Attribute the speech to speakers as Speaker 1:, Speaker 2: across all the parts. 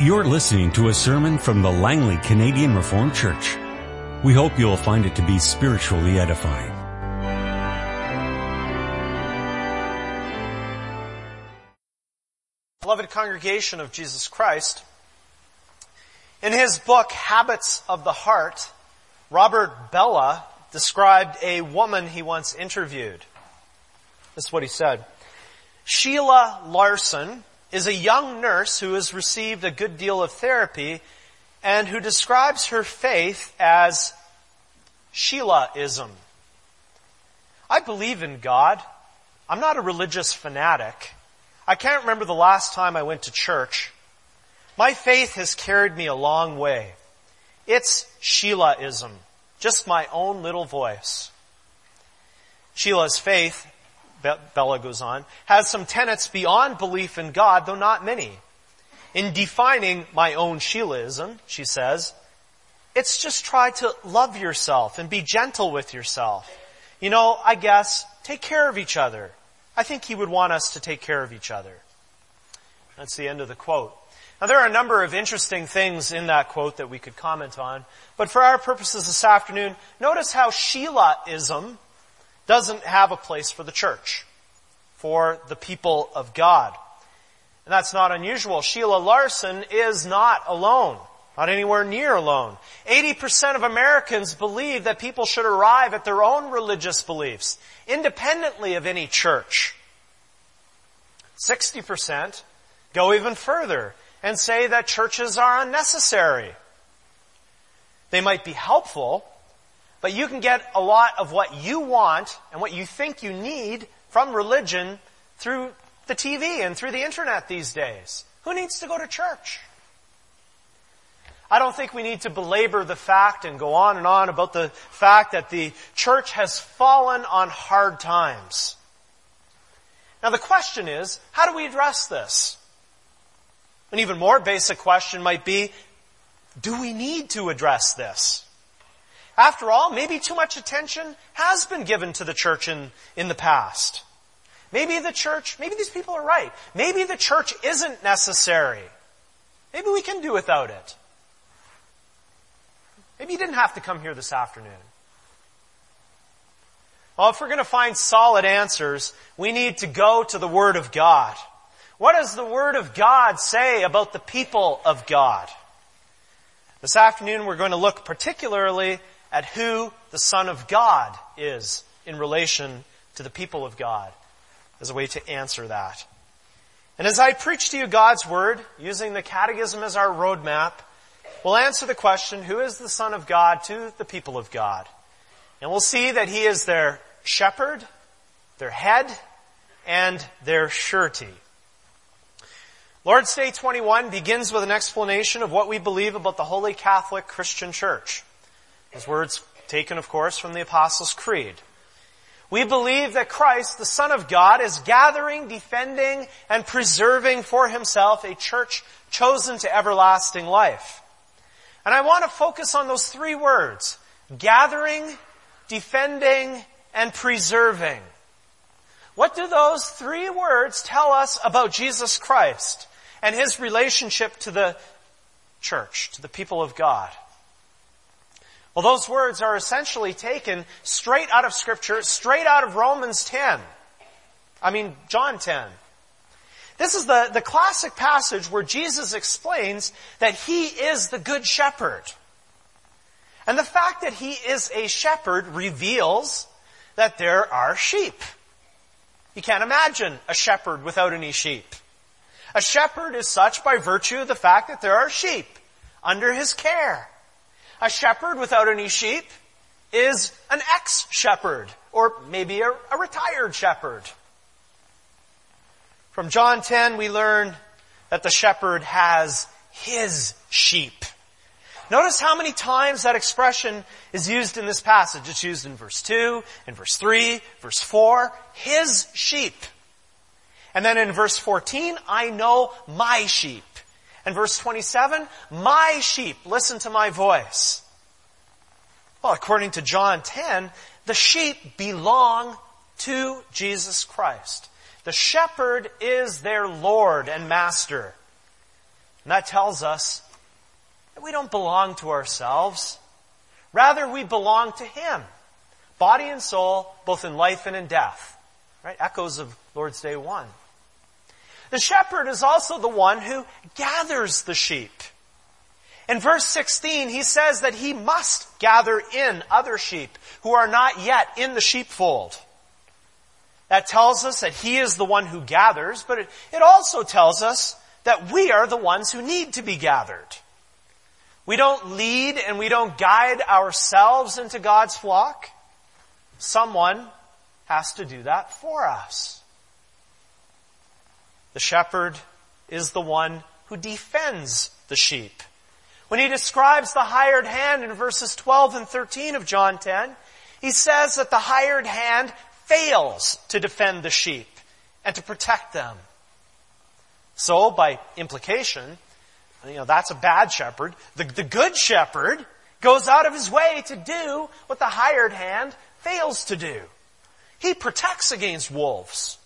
Speaker 1: You're listening to a sermon from the Langley Canadian Reformed Church. We hope you'll find it to be spiritually edifying.
Speaker 2: Beloved congregation of Jesus Christ, in his book Habits of the Heart, Robert Bellah described a woman he once interviewed. This is what he said. Sheila Larson is a young nurse who has received a good deal of therapy and who describes her faith as Sheilaism. I believe in God. I'm not a religious fanatic. I can't remember the last time I went to church. My faith has carried me a long way. It's Sheilaism. Just my own little voice. Sheila's faith Bellah goes on, has some tenets beyond belief in God, though not many. In defining my own Sheilaism, she says, it's just try to love yourself and be gentle with yourself. You know, I guess, take care of each other. I think he would want us to take care of each other. That's the end of the quote. Now there are a number of interesting things in that quote that we could comment on, but for our purposes this afternoon, notice how Sheilaism doesn't have a place for the church, for the people of God. And that's not unusual. Sheila Larson is not alone. Not anywhere near alone. 80% of Americans believe that people should arrive at their own religious beliefs, independently of any church. 60% go even further and say that churches are unnecessary. They might be helpful, but you can get a lot of what you want and what you think you need from religion through the TV and through the internet these days. Who needs to go to church? I don't think we need to belabor the fact and go on and on about the fact that the church has fallen on hard times. Now the question is, how do we address this? An even more basic question might be, do we need to address this? After all, maybe too much attention has been given to the church in, in the past. Maybe the church, maybe these people are right. Maybe the church isn't necessary. Maybe we can do without it. Maybe you didn't have to come here this afternoon. Well, if we're going to find solid answers, we need to go to the Word of God. What does the Word of God say about the people of God? This afternoon we're going to look particularly at who the Son of God is in relation to the people of God as a way to answer that. And as I preach to you God's Word, using the Catechism as our roadmap, we'll answer the question, who is the Son of God to the people of God? And we'll see that He is their shepherd, their head, and their surety. Lord's Day 21 begins with an explanation of what we believe about the Holy Catholic Christian Church. His words taken, of course, from the Apostles' Creed. We believe that Christ, the Son of God, is gathering, defending, and preserving for himself a church chosen to everlasting life. And I want to focus on those three words. Gathering, defending, and preserving. What do those three words tell us about Jesus Christ and His relationship to the church, to the people of God? Well, those words are essentially taken straight out of scripture, straight out of Romans 10. I mean, John 10. This is the, the classic passage where Jesus explains that He is the good shepherd. And the fact that He is a shepherd reveals that there are sheep. You can't imagine a shepherd without any sheep. A shepherd is such by virtue of the fact that there are sheep under his care. A shepherd without any sheep is an ex-shepherd, or maybe a, a, retired shepherd. From John 10 we learn that the shepherd has his sheep. Notice how many times that expression is used in this passage. It's used in verse 2, in verse 3, verse 4, his sheep. And then in verse 14, I know my sheep. And verse 27, my sheep listen to my voice. Well, according to John 10, the sheep belong to Jesus Christ. The shepherd is their Lord and Master. And that tells us that we don't belong to ourselves. Rather, we belong to Him. Body and soul, both in life and in death. Right? Echoes of Lord's Day 1. The shepherd is also the one who gathers the sheep. In verse 16, he says that he must gather in other sheep who are not yet in the sheepfold. That tells us that he is the one who gathers, but it, it also tells us that we are the ones who need to be gathered. We don't lead and we don't guide ourselves into God's flock. Someone has to do that for us. The shepherd is the one who defends the sheep. When he describes the hired hand in verses 12 and 13 of John 10, he says that the hired hand fails to defend the sheep and to protect them. So, by implication, you know, that's a bad shepherd. The, the good shepherd goes out of his way to do what the hired hand fails to do. He protects against wolves.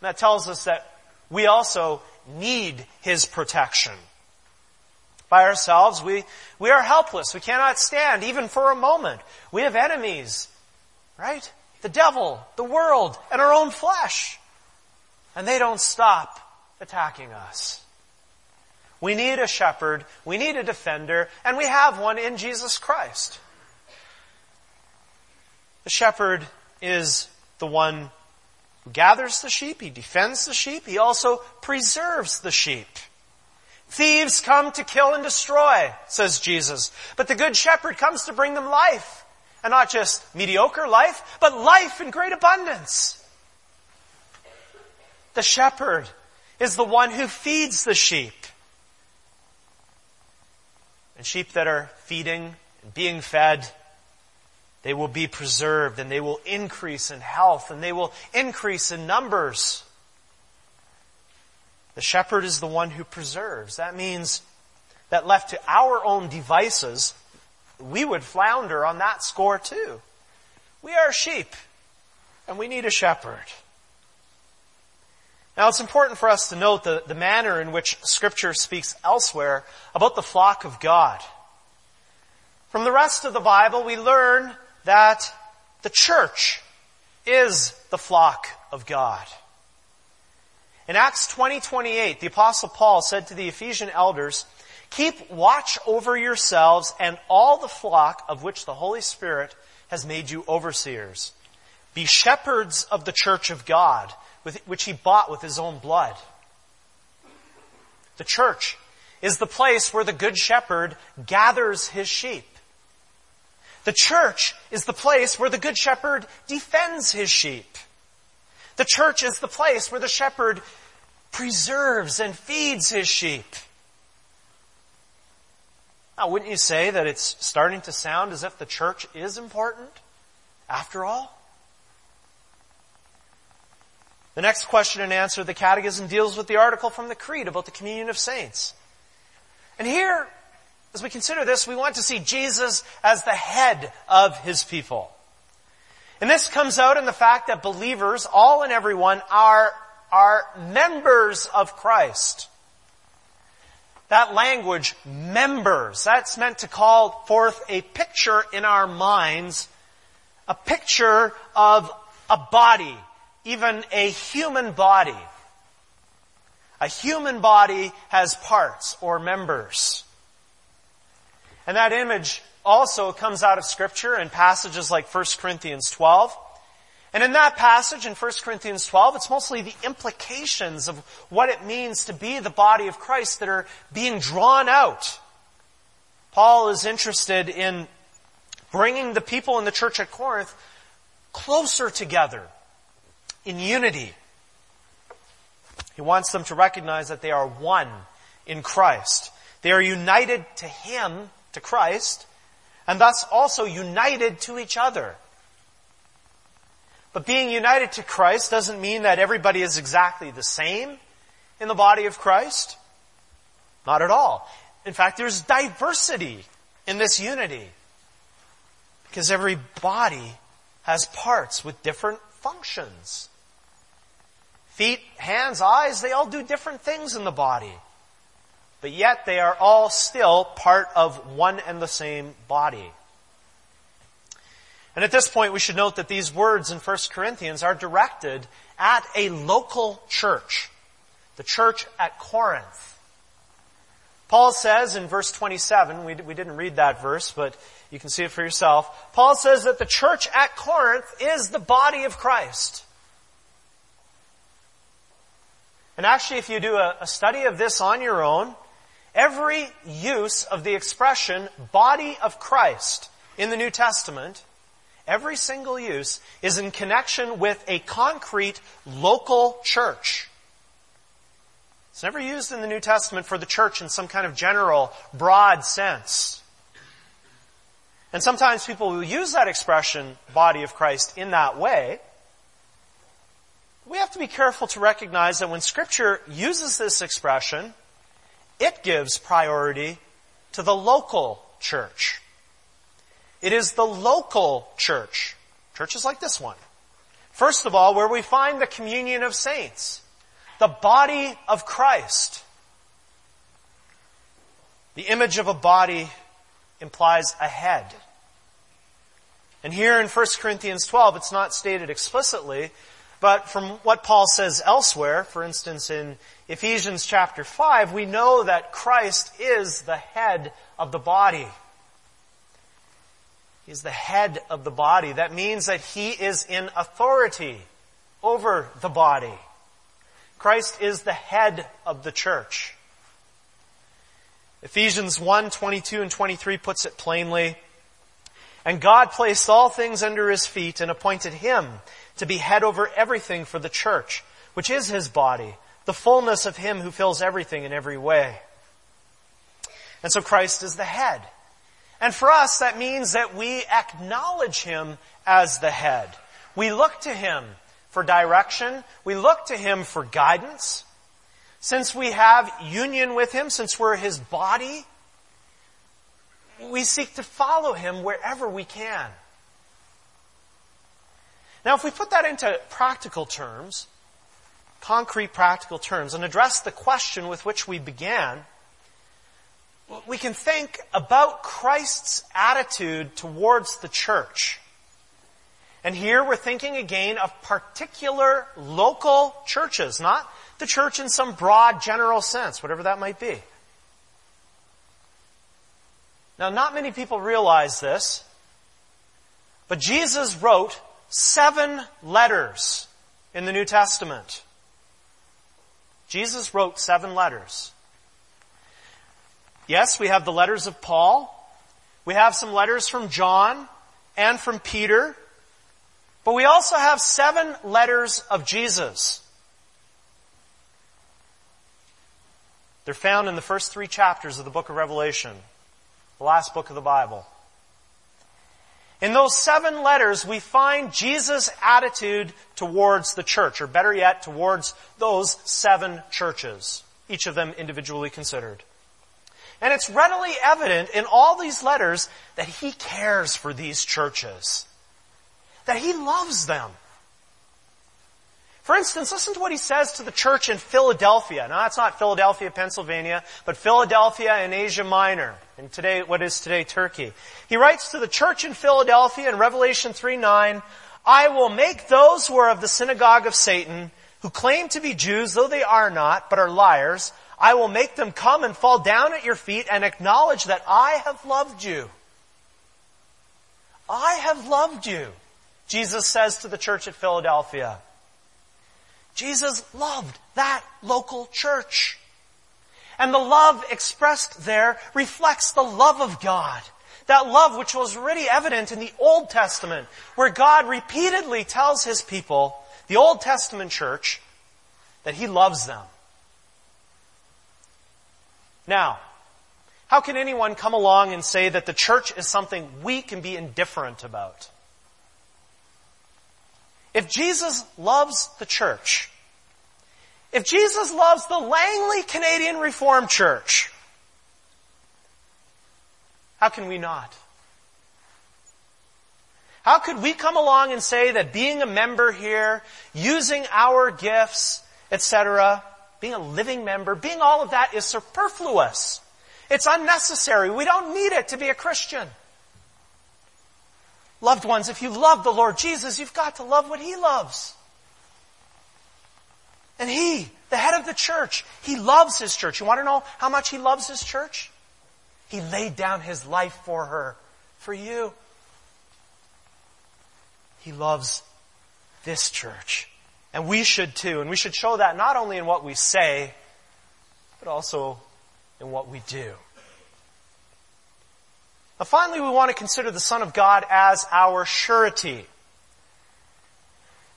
Speaker 2: That tells us that we also need his protection. By ourselves, we, we are helpless. We cannot stand even for a moment. We have enemies, right? The devil, the world, and our own flesh. And they don't stop attacking us. We need a shepherd, we need a defender, and we have one in Jesus Christ. The shepherd is the one who gathers the sheep, he defends the sheep, he also preserves the sheep. Thieves come to kill and destroy, says Jesus, but the good shepherd comes to bring them life. And not just mediocre life, but life in great abundance. The shepherd is the one who feeds the sheep. And sheep that are feeding and being fed, they will be preserved and they will increase in health and they will increase in numbers. The shepherd is the one who preserves. That means that left to our own devices, we would flounder on that score too. We are sheep and we need a shepherd. Now it's important for us to note the, the manner in which scripture speaks elsewhere about the flock of God. From the rest of the Bible, we learn that the church is the flock of God. In Acts 20, 28, the apostle Paul said to the Ephesian elders, keep watch over yourselves and all the flock of which the Holy Spirit has made you overseers. Be shepherds of the church of God, which he bought with his own blood. The church is the place where the good shepherd gathers his sheep. The church is the place where the good shepherd defends his sheep. The church is the place where the shepherd preserves and feeds his sheep. Now, wouldn't you say that it's starting to sound as if the church is important after all? The next question and answer of the Catechism deals with the article from the Creed about the communion of saints. And here, as we consider this, we want to see Jesus as the head of his people. And this comes out in the fact that believers, all and everyone, are, are members of Christ. That language, members, that's meant to call forth a picture in our minds, a picture of a body, even a human body. A human body has parts or members. And that image also comes out of scripture in passages like 1 Corinthians 12. And in that passage in 1 Corinthians 12, it's mostly the implications of what it means to be the body of Christ that are being drawn out. Paul is interested in bringing the people in the church at Corinth closer together in unity. He wants them to recognize that they are one in Christ. They are united to Him, to Christ, and thus also united to each other. But being united to Christ doesn't mean that everybody is exactly the same in the body of Christ. Not at all. In fact, there's diversity in this unity. Because every body has parts with different functions. feet, hands, eyes, they all do different things in the body. But yet they are all still part of one and the same body. And at this point we should note that these words in 1 Corinthians are directed at a local church. The church at Corinth. Paul says in verse 27, we, we didn't read that verse, but you can see it for yourself. Paul says that the church at Corinth is the body of Christ. And actually, if you do a, a study of this on your own, every use of the expression body of Christ in the New Testament, every single use is in connection with a concrete local church. It's never used in the New Testament for the church in some kind of general, broad sense. And sometimes people will use that expression, body of Christ, in that way. We have to be careful to recognize that when scripture uses this expression, it gives priority to the local church. It is the local church, churches like this one. First of all, where we find the communion of saints the body of Christ. The image of a body implies a head. And here in 1 Corinthians 12, it's not stated explicitly, but from what Paul says elsewhere, for instance in Ephesians chapter 5, we know that Christ is the head of the body. He's the head of the body. That means that he is in authority over the body. Christ is the head of the church. Ephesians 1, 22 and 23 puts it plainly. And God placed all things under his feet and appointed him to be head over everything for the church, which is his body, the fullness of him who fills everything in every way. And so Christ is the head. And for us, that means that we acknowledge him as the head. We look to him for direction. We look to Him for guidance. Since we have union with Him, since we're His body, we seek to follow Him wherever we can. Now, if we put that into practical terms, concrete practical terms, and address the question with which we began, we can think about Christ's attitude towards the church. And here we're thinking again of particular local churches, not the church in some broad general sense, whatever that might be. Now, not many people realize this, but Jesus wrote seven letters in the New Testament. Jesus wrote seven letters. Yes, we have the letters of Paul. We have some letters from John and from Peter. But we also have seven letters of Jesus. They're found in the first three chapters of the book of Revelation, the last book of the Bible. In those seven letters, we find Jesus' attitude towards the church, or better yet, towards those seven churches, each of them individually considered. And it's readily evident in all these letters that he cares for these churches that he loves them. For instance, listen to what he says to the church in Philadelphia. Now that's not Philadelphia, Pennsylvania, but Philadelphia in Asia Minor, in today, what is today Turkey. He writes to the church in Philadelphia in Revelation 3 9, I will make those who are of the synagogue of Satan, who claim to be Jews, though they are not, but are liars, I will make them come and fall down at your feet and acknowledge that I have loved you. I have loved you. Jesus says to the church at Philadelphia. Jesus loved that local church. And the love expressed there reflects the love of God. That love which was already evident in the Old Testament, where God repeatedly tells His people, the Old Testament church, that He loves them. Now, how can anyone come along and say that the church is something we can be indifferent about? If Jesus loves the church, if Jesus loves the Langley Canadian Reformed Church, how can we not? How could we come along and say that being a member here, using our gifts, etc., being a living member, being all of that is superfluous. It's unnecessary. We don't need it to be a Christian. Loved ones, if you love the Lord Jesus, you've got to love what He loves. And He, the head of the church, He loves His church. You want to know how much He loves His church? He laid down His life for her, for you. He loves this church. And we should too. And we should show that not only in what we say, but also in what we do. Now finally, we want to consider the Son of God as our surety.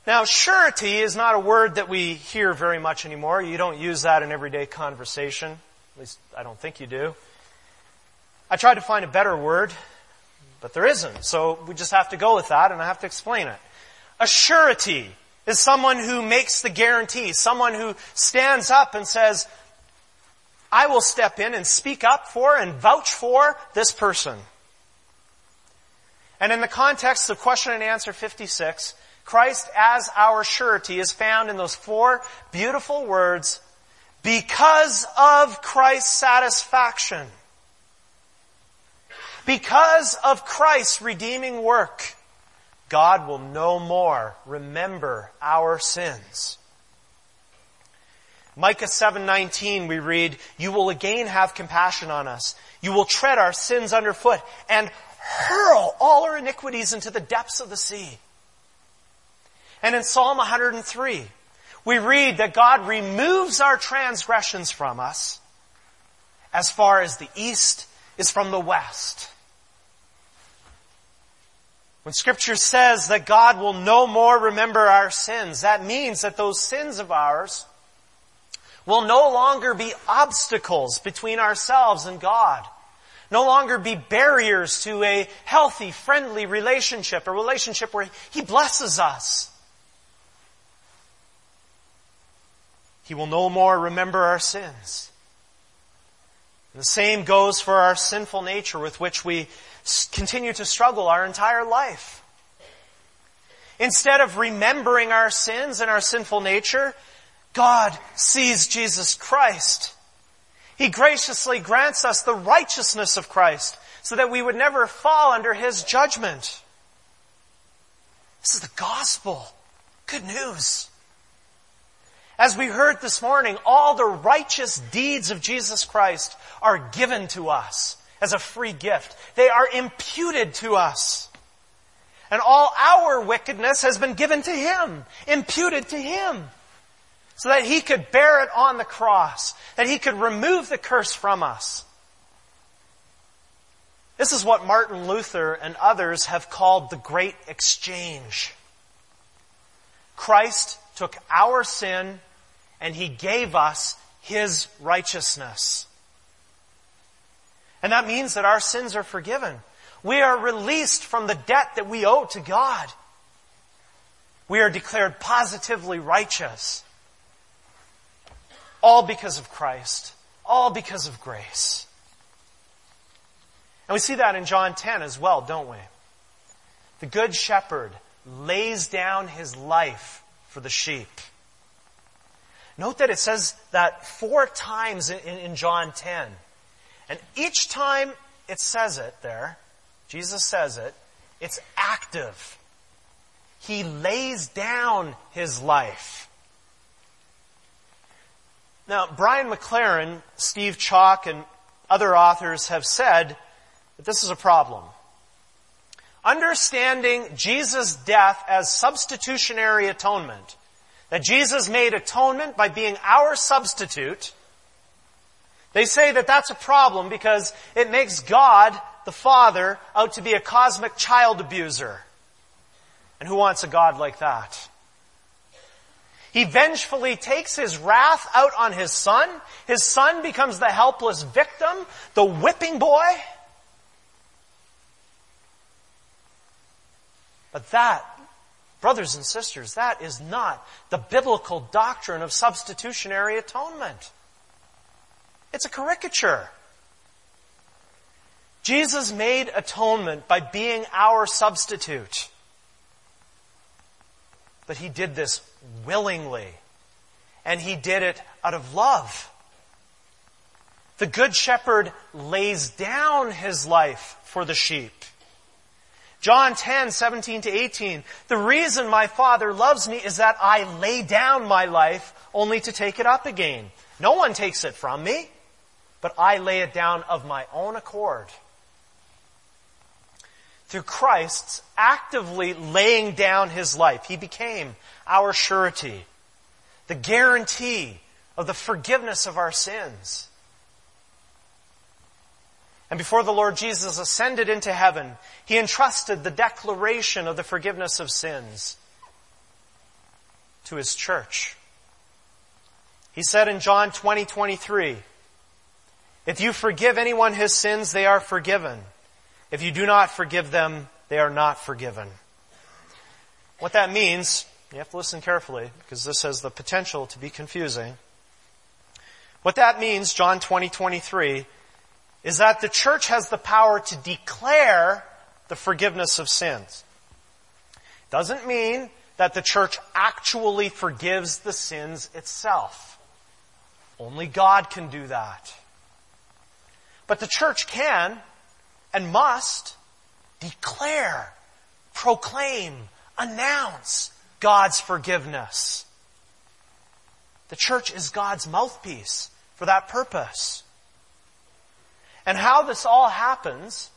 Speaker 2: Now, surety is not a word that we hear very much anymore. You don't use that in everyday conversation. At least, I don't think you do. I tried to find a better word, but there isn't. So we just have to go with that and I have to explain it. A surety is someone who makes the guarantee, someone who stands up and says, I will step in and speak up for and vouch for this person. And in the context of question and answer 56, Christ as our surety is found in those four beautiful words, because of Christ's satisfaction. Because of Christ's redeeming work. God will no more remember our sins. Micah 7:19 we read, "You will again have compassion on us. You will tread our sins underfoot and hurl all our iniquities into the depths of the sea." And in Psalm 103, we read that God removes our transgressions from us as far as the east is from the west. When scripture says that God will no more remember our sins, that means that those sins of ours will no longer be obstacles between ourselves and God. No longer be barriers to a healthy, friendly relationship, a relationship where He blesses us. He will no more remember our sins. And the same goes for our sinful nature with which we continue to struggle our entire life. Instead of remembering our sins and our sinful nature, God sees Jesus Christ. He graciously grants us the righteousness of Christ so that we would never fall under His judgment. This is the gospel. Good news. As we heard this morning, all the righteous deeds of Jesus Christ are given to us as a free gift. They are imputed to us. And all our wickedness has been given to Him, imputed to Him. So that He could bear it on the cross, that He could remove the curse from us. This is what Martin Luther and others have called the great exchange. Christ took our sin and He gave us His righteousness. And that means that our sins are forgiven. We are released from the debt that we owe to God. We are declared positively righteous. All because of Christ. All because of grace. And we see that in John 10 as well, don't we? The good shepherd lays down his life for the sheep. Note that it says that four times in, in John 10. And each time it says it there, Jesus says it, it's active. He lays down his life. Now, Brian McLaren, Steve Chalke, and other authors have said that this is a problem. Understanding Jesus' death as substitutionary atonement, that Jesus made atonement by being our substitute, they say that that's a problem because it makes God, the Father, out to be a cosmic child abuser. And who wants a God like that? He vengefully takes his wrath out on his son. His son becomes the helpless victim, the whipping boy. But that, brothers and sisters, that is not the biblical doctrine of substitutionary atonement. It's a caricature. Jesus made atonement by being our substitute. But he did this willingly and he did it out of love. The good shepherd lays down his life for the sheep. John 10, 17 to 18. The reason my Father loves me is that I lay down my life only to take it up again. No one takes it from me, but I lay it down of my own accord. Through Christ's actively laying down his life, he became our surety, the guarantee of the forgiveness of our sins. And before the Lord Jesus ascended into heaven, he entrusted the declaration of the forgiveness of sins to his church. He said in John 20, 23, if you forgive anyone his sins, they are forgiven. If you do not forgive them, they are not forgiven. What that means, you have to listen carefully because this has the potential to be confusing. What that means, John 20, 23, is that the church has the power to declare the forgiveness of sins. Doesn't mean that the church actually forgives the sins itself. Only God can do that. But the church can and must declare, proclaim, announce God's forgiveness. The church is God's mouthpiece for that purpose. And how this all happens,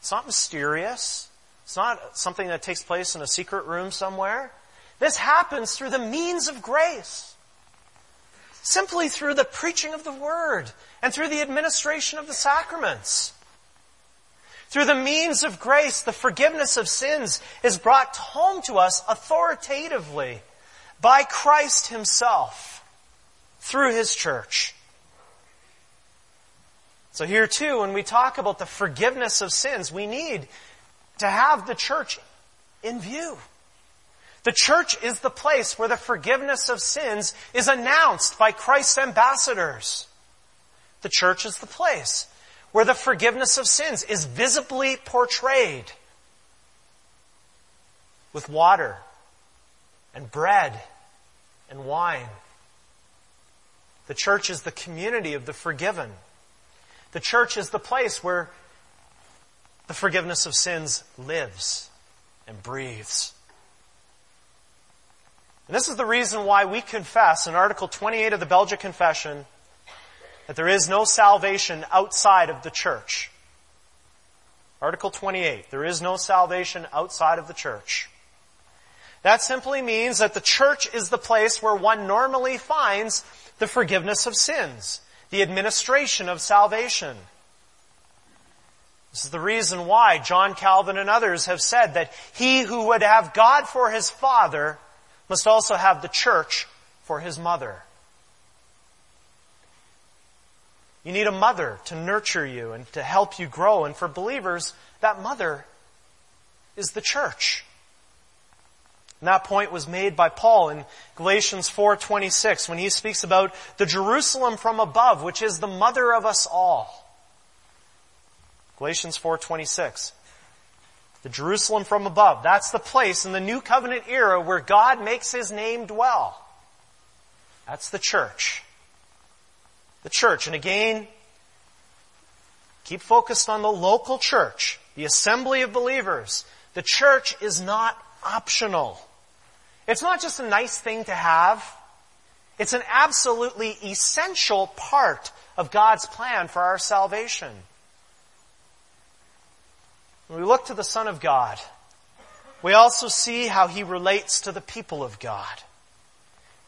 Speaker 2: it's not mysterious. It's not something that takes place in a secret room somewhere. This happens through the means of grace. Simply through the preaching of the Word and through the administration of the sacraments. Through the means of grace, the forgiveness of sins is brought home to us authoritatively by Christ Himself through His church. So here too, when we talk about the forgiveness of sins, we need to have the church in view. The church is the place where the forgiveness of sins is announced by Christ's ambassadors. The church is the place where the forgiveness of sins is visibly portrayed with water and bread and wine. The church is the community of the forgiven. The church is the place where the forgiveness of sins lives and breathes. And this is the reason why we confess in Article 28 of the Belgic Confession that there is no salvation outside of the church. Article 28, there is no salvation outside of the church. That simply means that the church is the place where one normally finds the forgiveness of sins the administration of salvation. This is the reason why John Calvin and others have said that he who would have God for his father must also have the church for his mother. You need a mother to nurture you and to help you grow. And for believers, that mother is the church. And that point was made by Paul in Galatians 4:26 when he speaks about the Jerusalem from above, which is the mother of us all. Galatians 4:26. The Jerusalem from above, that's the place in the new covenant era where God makes his name dwell. That's the church. The church. And again, keep focused on the local church, the assembly of believers. The church is not optional. It's not just a nice thing to have. It's an absolutely essential part of God's plan for our salvation. When we look to the Son of God, we also see how He relates to the people of God.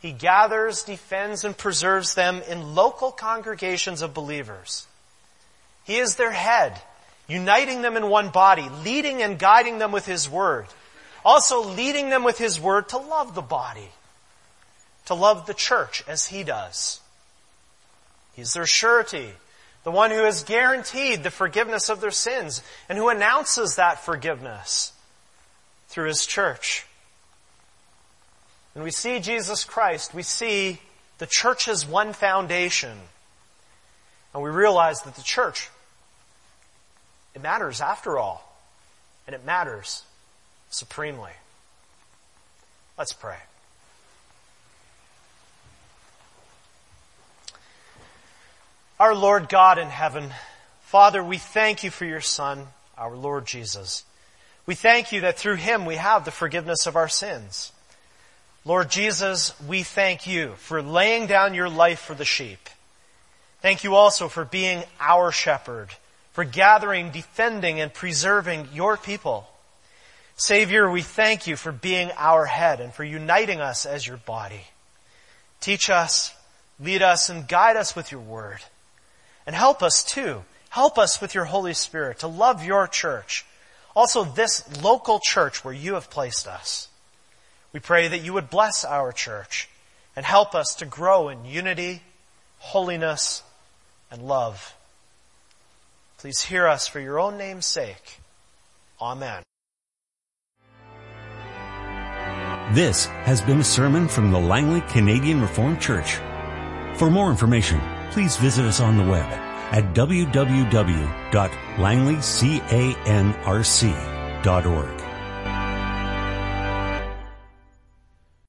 Speaker 2: He gathers, defends, and preserves them in local congregations of believers. He is their head, uniting them in one body, leading and guiding them with His Word also leading them with His Word to love the body, to love the church as He does. He's their surety, the one who has guaranteed the forgiveness of their sins and who announces that forgiveness through His church. When we see Jesus Christ, we see the church's one foundation. And we realize that the church, it matters after all. And it matters supremely. Let's pray. Our Lord God in heaven, Father, we thank you for your Son, our Lord Jesus. We thank you that through him we have the forgiveness of our sins. Lord Jesus, we thank you for laying down your life for the sheep. Thank you also for being our shepherd, for gathering, defending, and preserving your people. Savior, we thank you for being our head and for uniting us as your body. Teach us, lead us, and guide us with your word. And help us too. Help us with your Holy Spirit to love your church. Also this local church where you have placed us. We pray that you would bless our church and help us to grow in unity, holiness, and love. Please hear us for your own name's sake. Amen.
Speaker 1: This has been a sermon from the Langley Canadian Reformed Church. For more information, please visit us on the web at www.langleycanrc.org.